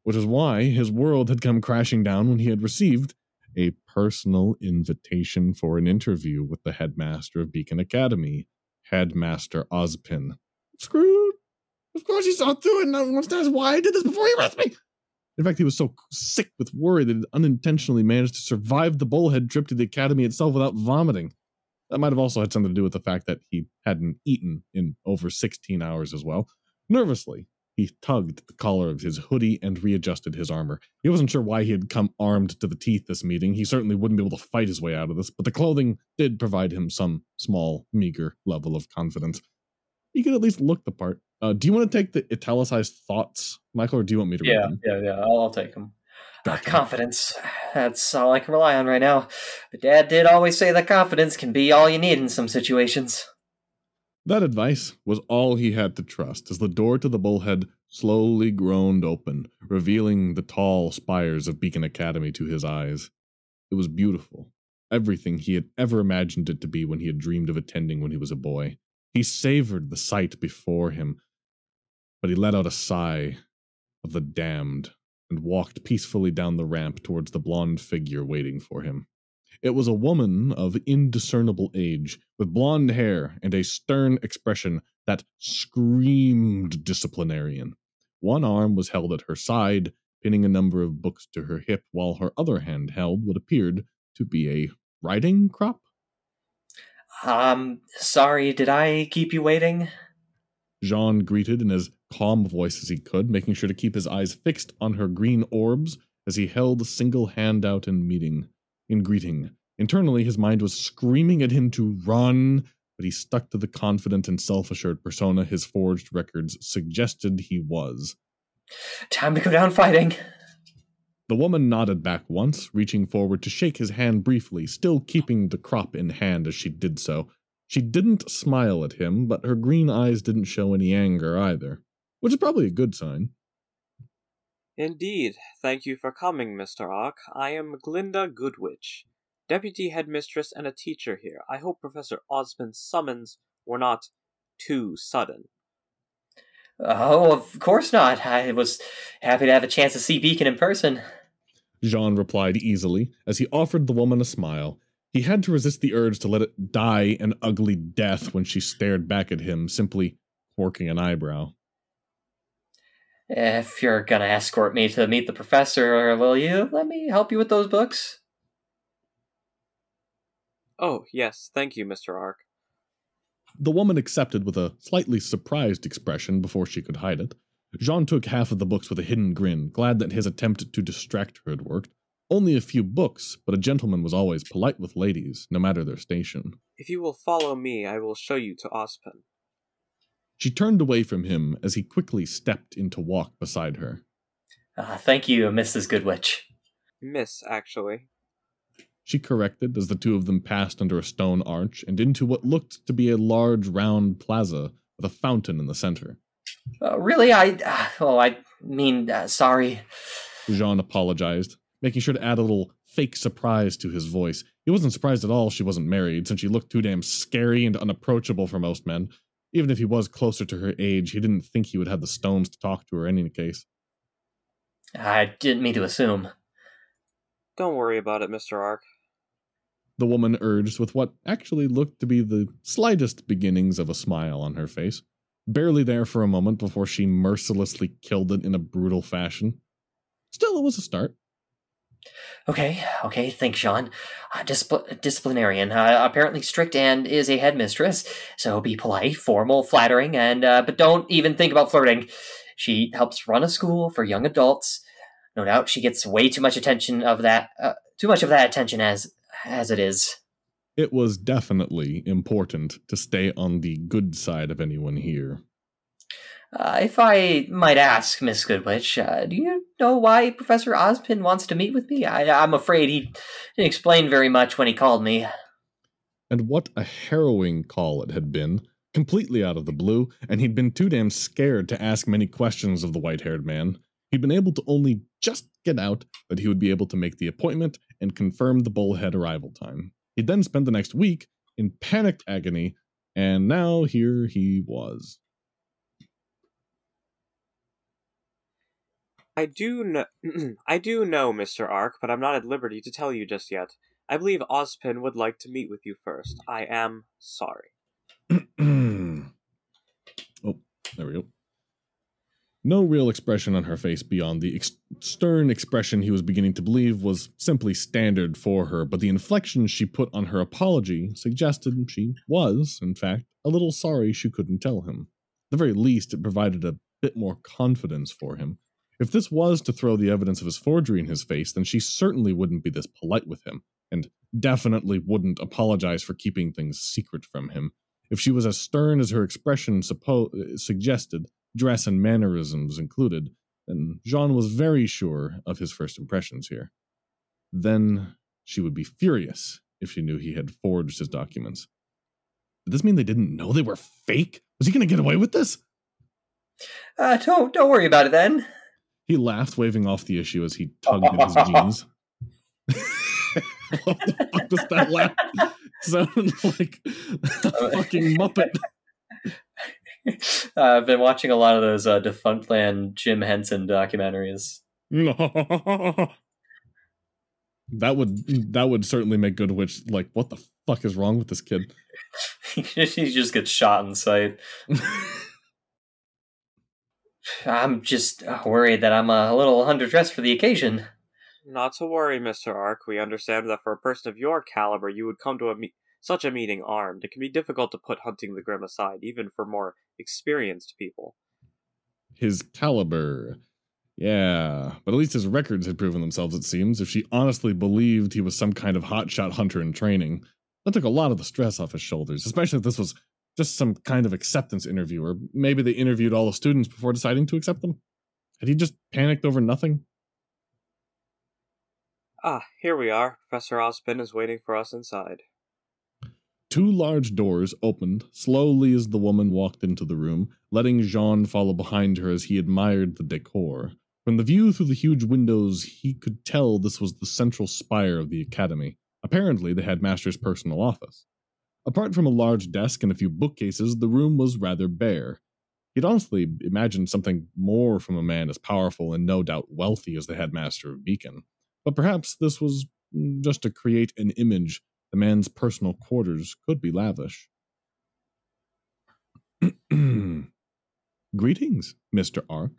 Speaker 1: which is why his world had come crashing down when he had received a personal invitation for an interview with the headmaster of Beacon Academy, Headmaster Ozpin. Screwed. Of course he saw through it and wants to ask why I did this before he arrested me. In fact, he was so sick with worry that he unintentionally managed to survive the bullhead trip to the academy itself without vomiting. That might have also had something to do with the fact that he hadn't eaten in over 16 hours as well. Nervously, he tugged the collar of his hoodie and readjusted his armor. He wasn't sure why he had come armed to the teeth this meeting. He certainly wouldn't be able to fight his way out of this, but the clothing did provide him some small, meager level of confidence. He could at least look the part. Uh, do you want to take the italicized thoughts, Michael, or do you want me to read
Speaker 2: Yeah,
Speaker 1: them?
Speaker 2: yeah, yeah. I'll, I'll take them.
Speaker 1: Gotcha.
Speaker 2: Confidence. That's all I can rely on right now. But Dad did always say that confidence can be all you need in some situations.
Speaker 1: That advice was all he had to trust as the door to the bullhead slowly groaned open, revealing the tall spires of Beacon Academy to his eyes. It was beautiful, everything he had ever imagined it to be when he had dreamed of attending when he was a boy. He savored the sight before him, but he let out a sigh of the damned and walked peacefully down the ramp towards the blonde figure waiting for him. It was a woman of indiscernible age, with blonde hair and a stern expression that screamed disciplinarian. One arm was held at her side, pinning a number of books to her hip, while her other hand held what appeared to be a riding crop.
Speaker 2: Um, sorry, did I keep you waiting?
Speaker 1: Jaune greeted in as calm voice as he could, making sure to keep his eyes fixed on her green orbs as he held a single hand out in meeting in greeting. Internally, his mind was screaming at him to run, but he stuck to the confident and self assured persona his forged records suggested he was.
Speaker 2: Time to go down fighting.
Speaker 1: The woman nodded back once, reaching forward to shake his hand briefly, still keeping the crop in hand as she did so. She didn't smile at him, but her green eyes didn't show any anger either, which is probably a good sign.
Speaker 5: Indeed. Thank you for coming, Mr. Arc. I am Glynda Goodwitch, deputy headmistress and a teacher here. I hope Professor Ozpin's summons were not too sudden.
Speaker 2: Oh, of course not. I was happy to have a chance to see Beacon in person.
Speaker 1: Jaune replied easily as he offered the woman a smile. He had to resist the urge to let it die an ugly death when she stared back at him, simply quirking an eyebrow.
Speaker 2: If you're gonna escort me to meet the professor, will you let me help you with those books?
Speaker 5: Oh, yes, thank you, Mr. Arc.
Speaker 1: The woman accepted with a slightly surprised expression before she could hide it. Jaune took half of the books with a hidden grin, glad that his attempt to distract her had worked. Only a few books, but a gentleman was always polite with ladies, no matter their station.
Speaker 5: If you will follow me, I will show you to Ozpin.
Speaker 1: She turned away from him as he quickly stepped in to walk beside her.
Speaker 2: Uh, thank you, Mrs. Goodwitch.
Speaker 5: Miss, actually.
Speaker 1: She corrected as the two of them passed under a stone arch and into what looked to be a large round plaza with a fountain in the center.
Speaker 2: Uh, really? I. Uh, oh, I mean, uh, sorry.
Speaker 1: Jaune apologized, making sure to add a little fake surprise to his voice. He wasn't surprised at all she wasn't married, since she looked too damn scary and unapproachable for most men, even if he was closer to her age, he didn't think he would have the stones to talk to her in any case.
Speaker 2: I didn't mean to assume.
Speaker 5: Don't worry about it, Mr. Arc.
Speaker 1: The woman urged with what actually looked to be the slightest beginnings of a smile on her face, barely there for a moment before she mercilessly killed it in a brutal fashion. Still, it was a start.
Speaker 2: Okay, okay, thanks, Sean. Uh, discipl- disciplinarian, uh, apparently strict and is a headmistress, so be polite, formal, flattering, and uh, but don't even think about flirting. She helps run a school for young adults. No doubt, she gets way too much attention of that, uh, too much of that attention as as it is.
Speaker 1: It was definitely important to stay on the good side of anyone here.
Speaker 2: Uh, if I might ask, Miss Goodwitch, uh, do you know why Professor Ozpin wants to meet with me? I, am afraid he didn't explain very much when he called me.
Speaker 1: And what a harrowing call it had been, completely out of the blue, and he'd been too damn scared to ask many questions of the white haired man. He'd been able to only just get out that he would be able to make the appointment and confirm the bullhead arrival time. He'd then spent the next week in panicked agony, and now here he was.
Speaker 5: I do know, I do know, Mr. Arc, but I'm not at liberty to tell you just yet. I believe Ozpin would like to meet with you first. I am sorry.
Speaker 1: oh, there we go. No real expression on her face beyond the ex- stern expression he was beginning to believe was simply standard for her, but the inflection she put on her apology suggested she was, in fact, a little sorry she couldn't tell him. At the very least, it provided a bit more confidence for him. If this was to throw the evidence of his forgery in his face, then she certainly wouldn't be this polite with him, and definitely wouldn't apologize for keeping things secret from him. If she was as stern as her expression suppo- suggested, dress and mannerisms included, then Jaune was very sure of his first impressions here. Then she would be furious if she knew he had forged his documents. Did this mean they didn't know they were fake? Was he going to get away with this?
Speaker 2: Uh, don't don't worry about it then.
Speaker 1: He laughed, waving off the issue as he tugged at his jeans. what the fuck does that laugh sound like? A fucking Muppet.
Speaker 2: Uh, I've been watching a lot of those uh, Defunctland Jim Henson documentaries.
Speaker 1: that would that would certainly make Goodwitch like, what the fuck is wrong with this kid?
Speaker 2: he just gets shot in sight. I'm just uh, worried that I'm a little underdressed for the occasion.
Speaker 5: Not to worry, Mr. Arc. We understand that for a person of your caliber, you would come to a me- such a meeting armed. It can be difficult to put hunting the Grimm aside, even for more experienced people.
Speaker 1: His caliber. Yeah, but at least his records had proven themselves, it seems, if she honestly believed he was some kind of hotshot hunter in training. That took a lot of the stress off his shoulders, especially if this was just some kind of acceptance interview, or maybe they interviewed all the students before deciding to accept them. Had he just panicked over nothing?
Speaker 5: Ah, here we are. Professor Ozpin is waiting for us inside.
Speaker 1: Two large doors opened slowly as the woman walked into the room, letting Jaune follow behind her as he admired the decor. From the view through the huge windows, he could tell this was the central spire of the academy, apparently the headmaster's personal office. Apart from a large desk and a few bookcases, the room was rather bare. He'd honestly imagined something more from a man as powerful and no doubt wealthy as the headmaster of Beacon. But perhaps this was mm, just to create an image the man's personal quarters could be lavish. Greetings, Mr. Arc.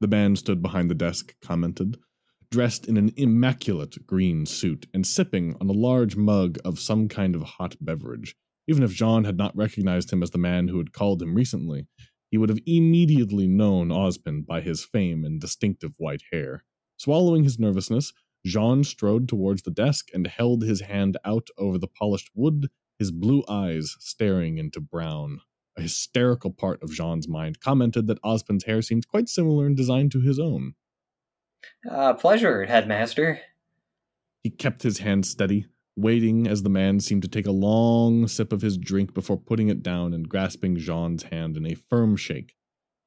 Speaker 1: The man stood behind the desk commented, dressed in an immaculate green suit and sipping on a large mug of some kind of hot beverage. Even if Jaune had not recognized him as the man who had called him recently, he would have immediately known Ozpin by his fame and distinctive white hair. Swallowing his nervousness, Jaune strode towards the desk and held his hand out over the polished wood, his blue eyes staring into brown. A hysterical part of Jaune's mind commented that Ozpin's hair seemed quite similar in design to his own.
Speaker 2: Uh, pleasure, headmaster.
Speaker 1: He kept his hand steady, waiting as the man seemed to take a long sip of his drink before putting it down and grasping Jaune's hand in a firm shake.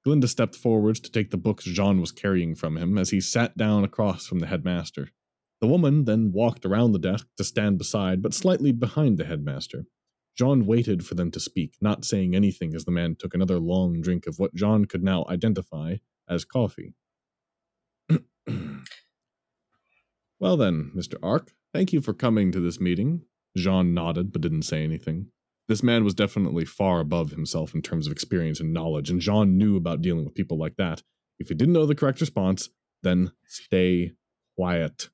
Speaker 1: Glynda stepped forwards to take the books Jaune was carrying from him as he sat down across from the headmaster. The woman then walked around the desk to stand beside, but slightly behind the headmaster. Jaune waited for them to speak, not saying anything as the man took another long drink of what Jean could now identify as coffee. Well then, Mr. Arc, thank you for coming to this meeting. Jaune nodded but didn't say anything. This man was definitely far above himself in terms of experience and knowledge, and Jaune knew about dealing with people like that. If he didn't know the correct response, then stay quiet.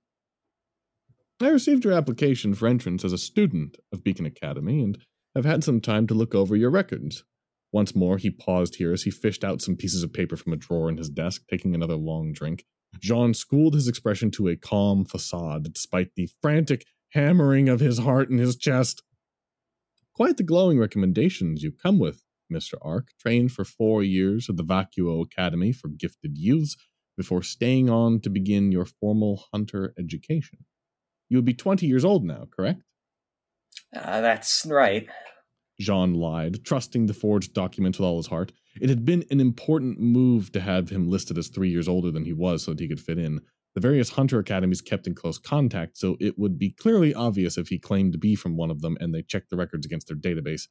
Speaker 1: I received your application for entrance as a student of Beacon Academy and have had some time to look over your records. Once more, he paused here as he fished out some pieces of paper from a drawer in his desk, taking another long drink. Jaune schooled his expression to a calm facade, despite the frantic hammering of his heart in his chest. Quite the glowing recommendations you come with, Mr. Arc, trained for four years at the Vacuo Academy for Gifted Youths before staying on to begin your formal hunter education. You would be 20 years old now, correct?
Speaker 2: Uh, that's right.
Speaker 1: Jaune lied, trusting the forged documents with all his heart. It had been an important move to have him listed as three years older than he was so that he could fit in. The various hunter academies kept in close contact, so it would be clearly obvious if he claimed to be from one of them and they checked the records against their database.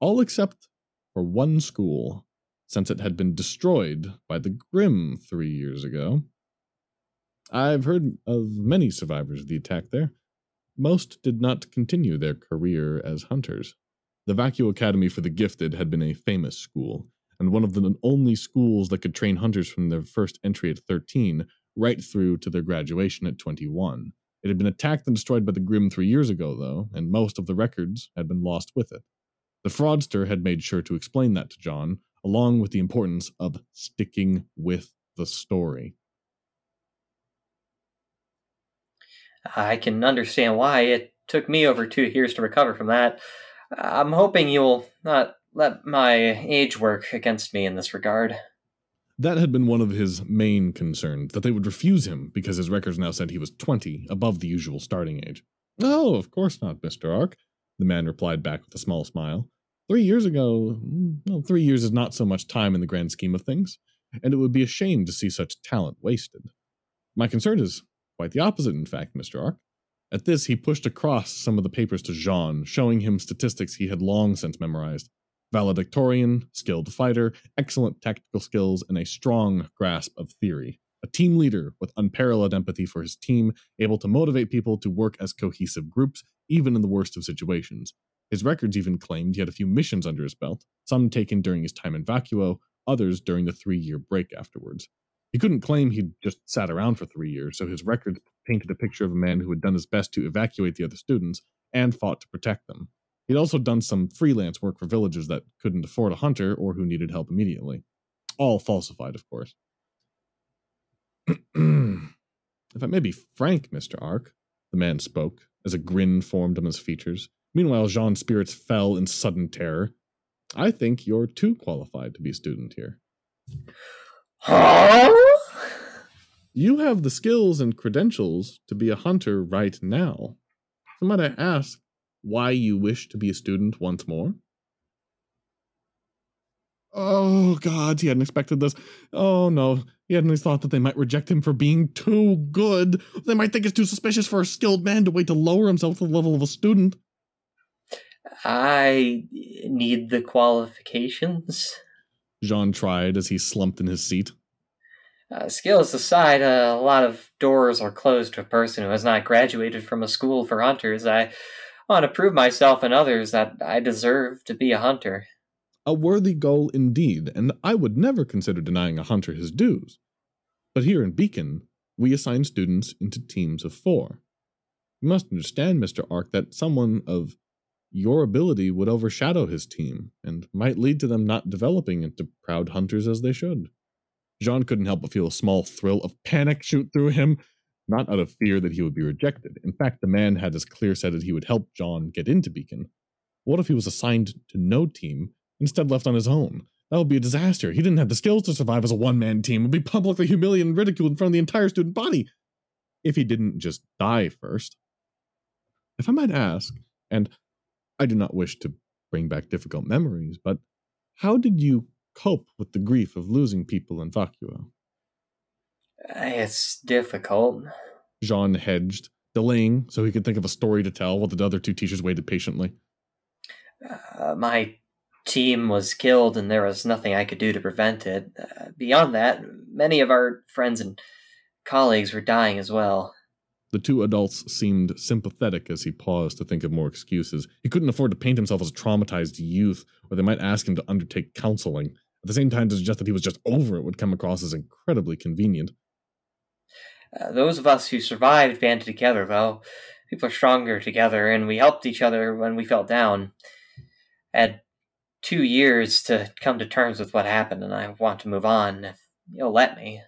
Speaker 1: All except for one school, since it had been destroyed by the Grimm three years ago. I've heard of many survivors of the attack there. Most did not continue their career as hunters. The Vacuo Academy for the Gifted had been a famous school, and one of the only schools that could train hunters from their first entry at 13 right through to their graduation at 21. It had been attacked and destroyed by the Grimm three years ago, though, and most of the records had been lost with it. The fraudster had made sure to explain that to Jaune, along with the importance of sticking with the story.
Speaker 2: I can understand why it took me over two years to recover from that. I'm hoping you'll not let my age work against me in this regard.
Speaker 1: That had been one of his main concerns, that they would refuse him because his records now said he was 20, above the usual starting age. Oh, of course not, Mr. Arc, the man replied back with a small smile. Three years ago, well, three years is not so much time in the grand scheme of things, and it would be a shame to see such talent wasted. My concern is quite the opposite, in fact, Mr. Arc. At this, he pushed across some of the papers to Jaune, showing him statistics he had long since memorized. Valedictorian, skilled fighter, excellent tactical skills, and a strong grasp of theory. A team leader with unparalleled empathy for his team, able to motivate people to work as cohesive groups, even in the worst of situations. His records even claimed he had a few missions under his belt, some taken during his time in Vacuo, others during the three year break afterwards. He couldn't claim he'd just sat around for three years, so his records painted a picture of a man who had done his best to evacuate the other students and fought to protect them. He'd also done some freelance work for villagers that couldn't afford a hunter or who needed help immediately. All falsified, of course. if I may be frank, Mr. Arc, the man spoke, as a grin formed on his features. Meanwhile, Jaune's spirits fell in sudden terror. I think you're too qualified to be a student here.
Speaker 2: Huh?
Speaker 1: You have the skills and credentials to be a hunter right now. So might I ask why you wish to be a student once more? Oh, God, he hadn't expected this. Oh, no, he hadn't thought that they might reject him for being too good. They might think it's too suspicious for a skilled man to wait to lower himself to the level of a student.
Speaker 2: I need the qualifications.
Speaker 1: Jaune tried as he slumped in his seat.
Speaker 2: Uh, skills aside, uh, a lot of doors are closed to a person who has not graduated from a school for hunters. I want to prove myself and others that I deserve to be a hunter.
Speaker 1: A worthy goal indeed, and I would never consider denying a hunter his dues. But here in Beacon, we assign students into teams of four. You must understand, Mr. Arc, that someone of your ability would overshadow his team and might lead to them not developing into proud hunters as they should. Jaune couldn't help but feel a small thrill of panic shoot through him, not out of fear that he would be rejected. In fact, the man had as clear said that he would help Jaune get into Beacon. What if he was assigned to no team, instead left on his own? That would be a disaster. He didn't have the skills to survive as a one man team, would be publicly humiliated and ridiculed in front of the entire student body. If he didn't just die first. If I might ask, and I do not wish to bring back difficult memories, but how did you cope with the grief of losing people in Vacuo?
Speaker 2: It's difficult.
Speaker 1: Jaune hedged, delaying so he could think of a story to tell while the other two teachers waited patiently.
Speaker 2: Uh, my team was killed, and there was nothing I could do to prevent it. Uh, beyond that, many of our friends and colleagues were dying as well.
Speaker 1: The two adults seemed sympathetic as he paused to think of more excuses. He couldn't afford to paint himself as a traumatized youth, or they might ask him to undertake counseling. At the same time, to suggest that he was just over it would come across as incredibly convenient.
Speaker 2: Uh, those of us who survived banded together, though. People are stronger together, and we helped each other when we fell down. I Had two years to come to terms with what happened, and I want to move on if you'll let me.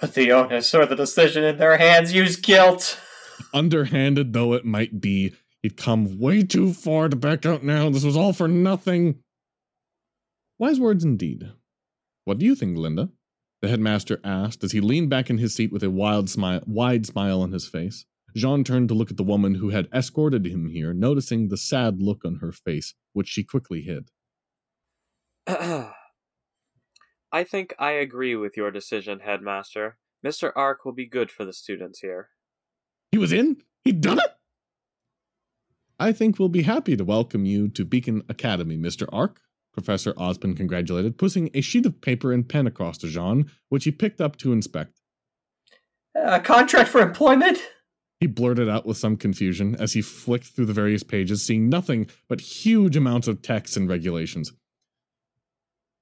Speaker 2: But the onus or the decision in their hands use guilt.
Speaker 1: Underhanded though it might be, he'd come way too far to back out now. This was all for nothing. Wise words indeed. What do you think, Linda? The headmaster asked as he leaned back in his seat with a wild smile, wide smile on his face. Jaune turned to look at the woman who had escorted him here, noticing the sad look on her face, which she quickly hid.
Speaker 5: I think I agree with your decision, Headmaster. Mr. Arc will be good for the students here.
Speaker 1: He was in? He'd done it? I think we'll be happy to welcome you to Beacon Academy, Mr. Arc, Professor Ozpin congratulated, pushing a sheet of paper and pen across to Jaune, which he picked up to inspect.
Speaker 2: A contract for employment?
Speaker 1: He blurted out with some confusion as he flicked through the various pages, seeing nothing but huge amounts of text and regulations.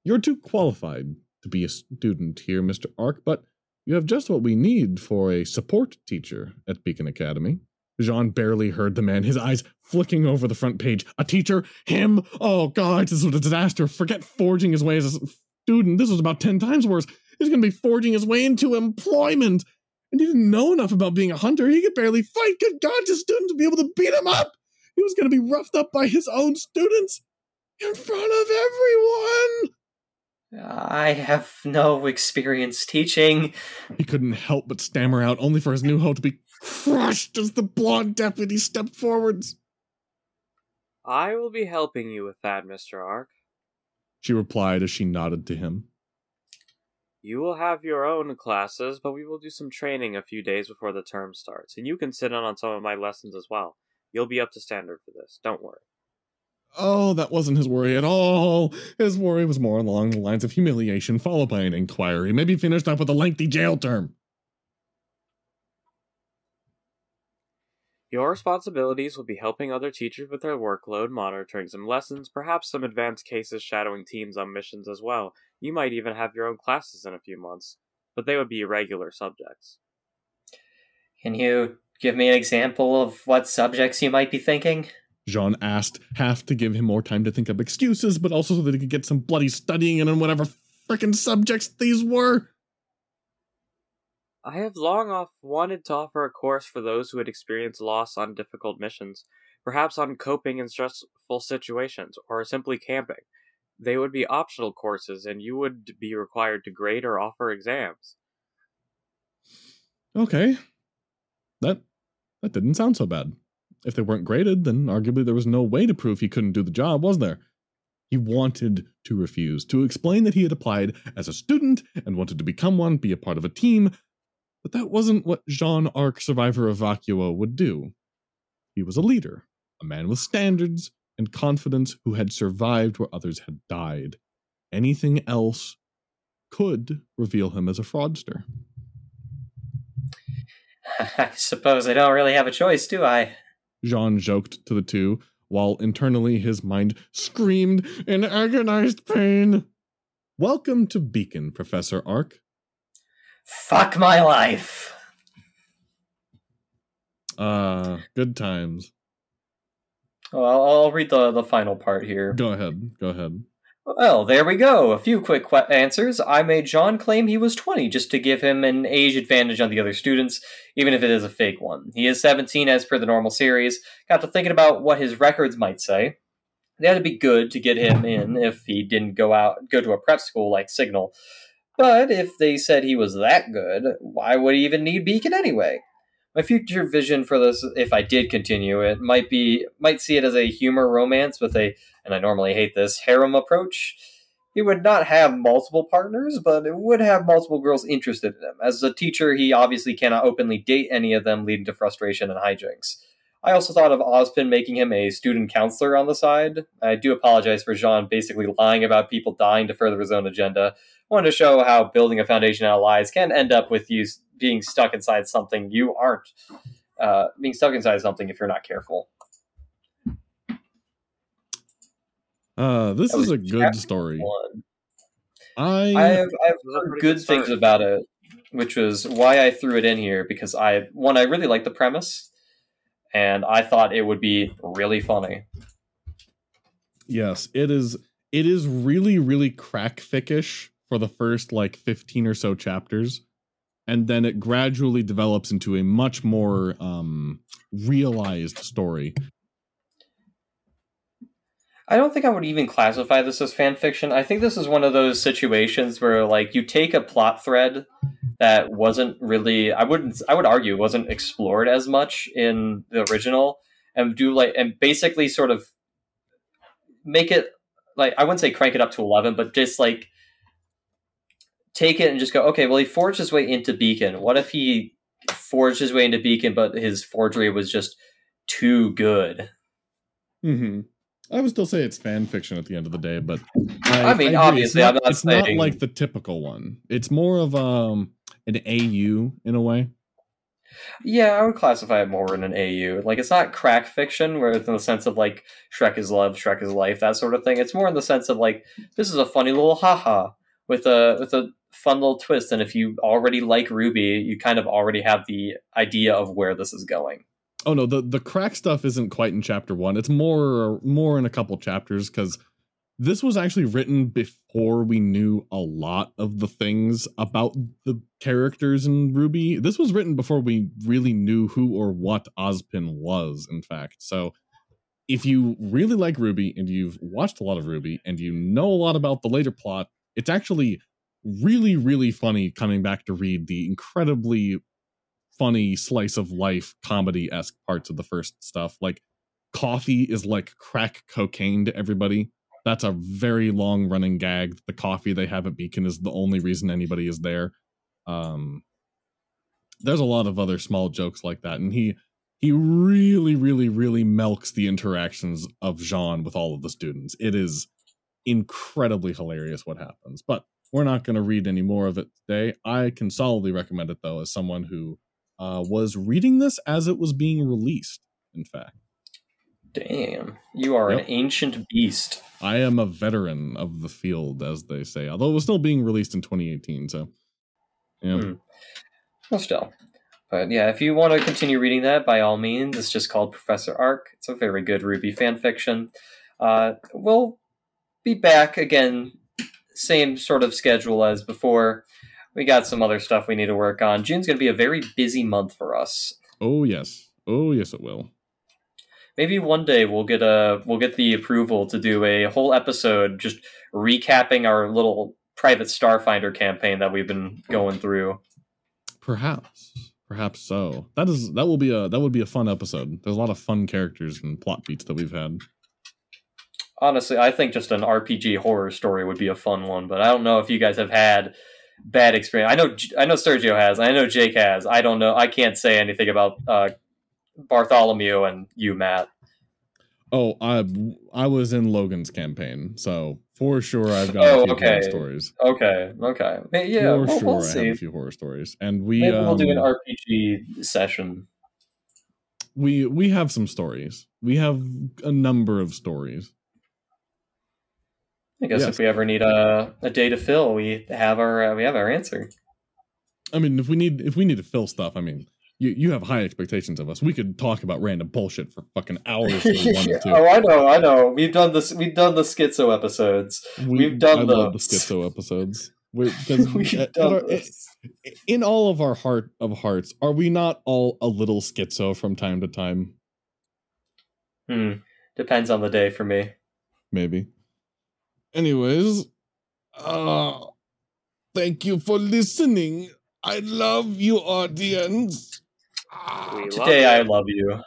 Speaker 1: You're too qualified to be a student here, Mr. Arc, but you have just what we need for a support teacher at Beacon Academy. Jaune barely heard the man, his eyes flicking over the front page. A teacher? Him? Oh, God, this was a disaster. Forget forging his way as a student. This was about 10 times worse. He's going to be forging his way into employment. And he didn't know enough about being a hunter. He could barely fight. Good God, his students would be able to beat him up. He was going to be roughed up by his own students in front of everyone.
Speaker 2: I have no experience teaching.
Speaker 1: He couldn't help but stammer out, only for his new hoe to be crushed as the blonde deputy stepped forwards.
Speaker 5: I will be helping you with that, Mr. Arc.
Speaker 1: She replied as she nodded to him.
Speaker 5: You will have your own classes, but we will do some training a few days before the term starts, and you can sit in on some of my lessons as well. You'll be up to standard for this, don't worry.
Speaker 1: Oh, that wasn't his worry at all. His worry was more along the lines of humiliation, followed by an inquiry, maybe finished up with a lengthy jail term.
Speaker 5: Your responsibilities will be helping other teachers with their workload, monitoring some lessons, perhaps some advanced cases shadowing teams on missions as well. You might even have your own classes in a few months, but they would be irregular subjects.
Speaker 2: Can you give me an example of what subjects you might be thinking?
Speaker 1: Jaune asked, half to give him more time to think of excuses, but also so that he could get some bloody studying in on whatever frickin' subjects these were.
Speaker 5: I have long off wanted to offer a course for those who had experienced loss on difficult missions, perhaps on coping in stressful situations, or simply camping. They would be optional courses, and you would be required to grade or offer exams.
Speaker 1: Okay. That that didn't sound so bad. If they weren't graded, then arguably there was no way to prove he couldn't do the job, was there? He wanted to refuse, to explain that he had applied as a student and wanted to become one, be a part of a team, but that wasn't what Jaune Arc, survivor of Vacuo, would do. He was a leader, a man with standards and confidence who had survived where others had died. Anything else could reveal him as a fraudster.
Speaker 2: I suppose I don't really have a choice, do I?
Speaker 1: Jaune joked to the two, while internally his mind screamed in agonized pain. Welcome to Beacon, Professor Arc.
Speaker 2: Fuck my life.
Speaker 1: Uh, good times.
Speaker 2: Well, I'll read the, the final part here.
Speaker 1: Go ahead. Go ahead.
Speaker 2: Well, there we go. A few quick que- answers. I made Jaune claim he was 20 just to give him an age advantage on the other students, even if it is a fake one. He is 17 as per the normal series. Got to thinking about what his records might say. They had to be good to get him in if he didn't go out go to a prep school like Signal. But if they said he was that good, why would he even need Beacon anyway? My future vision for this, if I did continue it, might be might see it as a humor romance with a, and I normally hate this, harem approach. He would not have multiple partners, but it would have multiple girls interested in him. As a teacher, he obviously cannot openly date any of them, leading to frustration and hijinks. I also thought of Ozpin making him a student counselor on the side. I do apologize for Jaune basically lying about people dying to further his own agenda. I wanted to show how building a foundation out of lies can end up with you being stuck inside something you aren't. Uh, being stuck inside something if you're not careful.
Speaker 1: Uh, this is a good story.
Speaker 2: One.
Speaker 1: I
Speaker 2: I have, I have heard good
Speaker 5: good
Speaker 2: things about it, which was why I threw it in here because I one I really like the premise, and I thought it would be really funny.
Speaker 1: yes, it is. It is really, really crack thickish for the first like fifteen or so chapters, and then it gradually develops into a much more um realized story.
Speaker 2: I don't think I would even classify this as fan fiction. I think this is one of those situations where like you take a plot thread that wasn't really I wouldn't I would argue wasn't explored as much in the original and do like and basically sort of make it like I wouldn't say crank it up to 11 but just like take it and just go okay well he forged his way into Beacon what if he forged his way into Beacon but his forgery was just too good
Speaker 1: Mm-hmm. I would still say it's fan fiction at the end of the day, but
Speaker 2: I mean,
Speaker 1: agree.
Speaker 2: obviously,
Speaker 1: it's
Speaker 2: I'm
Speaker 1: not,
Speaker 2: not
Speaker 1: it's not like the typical one. It's more of um an AU in a way.
Speaker 2: Yeah, I would classify it more in an AU. Like it's not crack fiction, where it's in the sense of like Shrek is love, Shrek is life, that sort of thing. It's more in the sense of like this is a funny little haha with a with a fun little twist. And if you already like RWBY, you kind of already have the idea of where this is going.
Speaker 1: Oh no, the the crack stuff isn't quite in chapter one. It's more more in a couple chapters because this was actually written before we knew a lot of the things about the characters in RWBY. This was written before we really knew who or what Ozpin was, in fact. So if you really like RWBY and you've watched a lot of RWBY and you know a lot about the later plot, it's actually really, really funny coming back to read the incredibly funny slice of life comedy esque parts of the first stuff. Like coffee is like crack cocaine to everybody. That's a very long running gag. The coffee they have at Beacon is the only reason anybody is there. Um, there's a lot of other small jokes like that, and he he really, really, really milks the interactions of Jaune with all of the students. It is incredibly hilarious what happens. But we're not going to read any more of it today. I can solidly recommend it though, as someone who uh, was reading this as it was being released. In fact,
Speaker 2: Damn, you are
Speaker 1: Yep.
Speaker 2: an ancient beast.
Speaker 1: I am a veteran of the field, as they say. Although it was still being released in 2018, so yeah.
Speaker 2: Hmm. Well, still. But yeah, if you want to continue reading that, by all means, it's just called Professor Arc. It's a very good RWBY fan fiction. Uh, we'll be back again, same sort of schedule as before. We got some other stuff we need to work on. June's going to be a very busy month for us.
Speaker 1: Oh yes, oh yes, it will.
Speaker 2: Maybe one day we'll get a we'll get the approval to do a whole episode just recapping our little private Starfinder campaign that we've been going through.
Speaker 1: Perhaps, perhaps so. That is that will be a that would be a fun episode. There's a lot of fun characters and plot beats that we've had.
Speaker 2: honestly, I think just an RPG horror story would be a fun one. But I don't know if you guys have had bad experience. I know I know Sergio has. I know Jake has. I don't know. I can't say anything about uh, Bartholomew and you, Matt.
Speaker 1: Oh, I I was in Logan's campaign, so for sure I've got
Speaker 2: Oh,
Speaker 1: a few
Speaker 2: okay.
Speaker 1: horror stories.
Speaker 2: Okay, okay, yeah.
Speaker 1: for
Speaker 2: we'll,
Speaker 1: sure,
Speaker 2: we'll
Speaker 1: I
Speaker 2: see.
Speaker 1: have a few horror stories, and we
Speaker 2: Maybe we'll do an
Speaker 1: um,
Speaker 2: RPG session.
Speaker 1: we we have some stories. We have a number of stories.
Speaker 2: I guess
Speaker 1: yes.
Speaker 2: if we ever need a, a day to fill, we have our uh, we have our answer.
Speaker 1: I mean, if we need if we need to fill stuff, I mean, you you have high expectations of us. We could talk about random bullshit for fucking hours. We
Speaker 2: oh, I know, I know. We've done this. We've done the schizo episodes. we've done
Speaker 1: I love the schizo episodes. Because
Speaker 2: We've done this.
Speaker 1: in all of our heart of hearts, are we not all a little schizo from time to time?
Speaker 2: Hmm. Depends on the day for me.
Speaker 1: Maybe. Anyways, uh thank you for listening. I love you, audience. Ah.
Speaker 4: We love
Speaker 2: Today,
Speaker 4: you.
Speaker 2: I love you.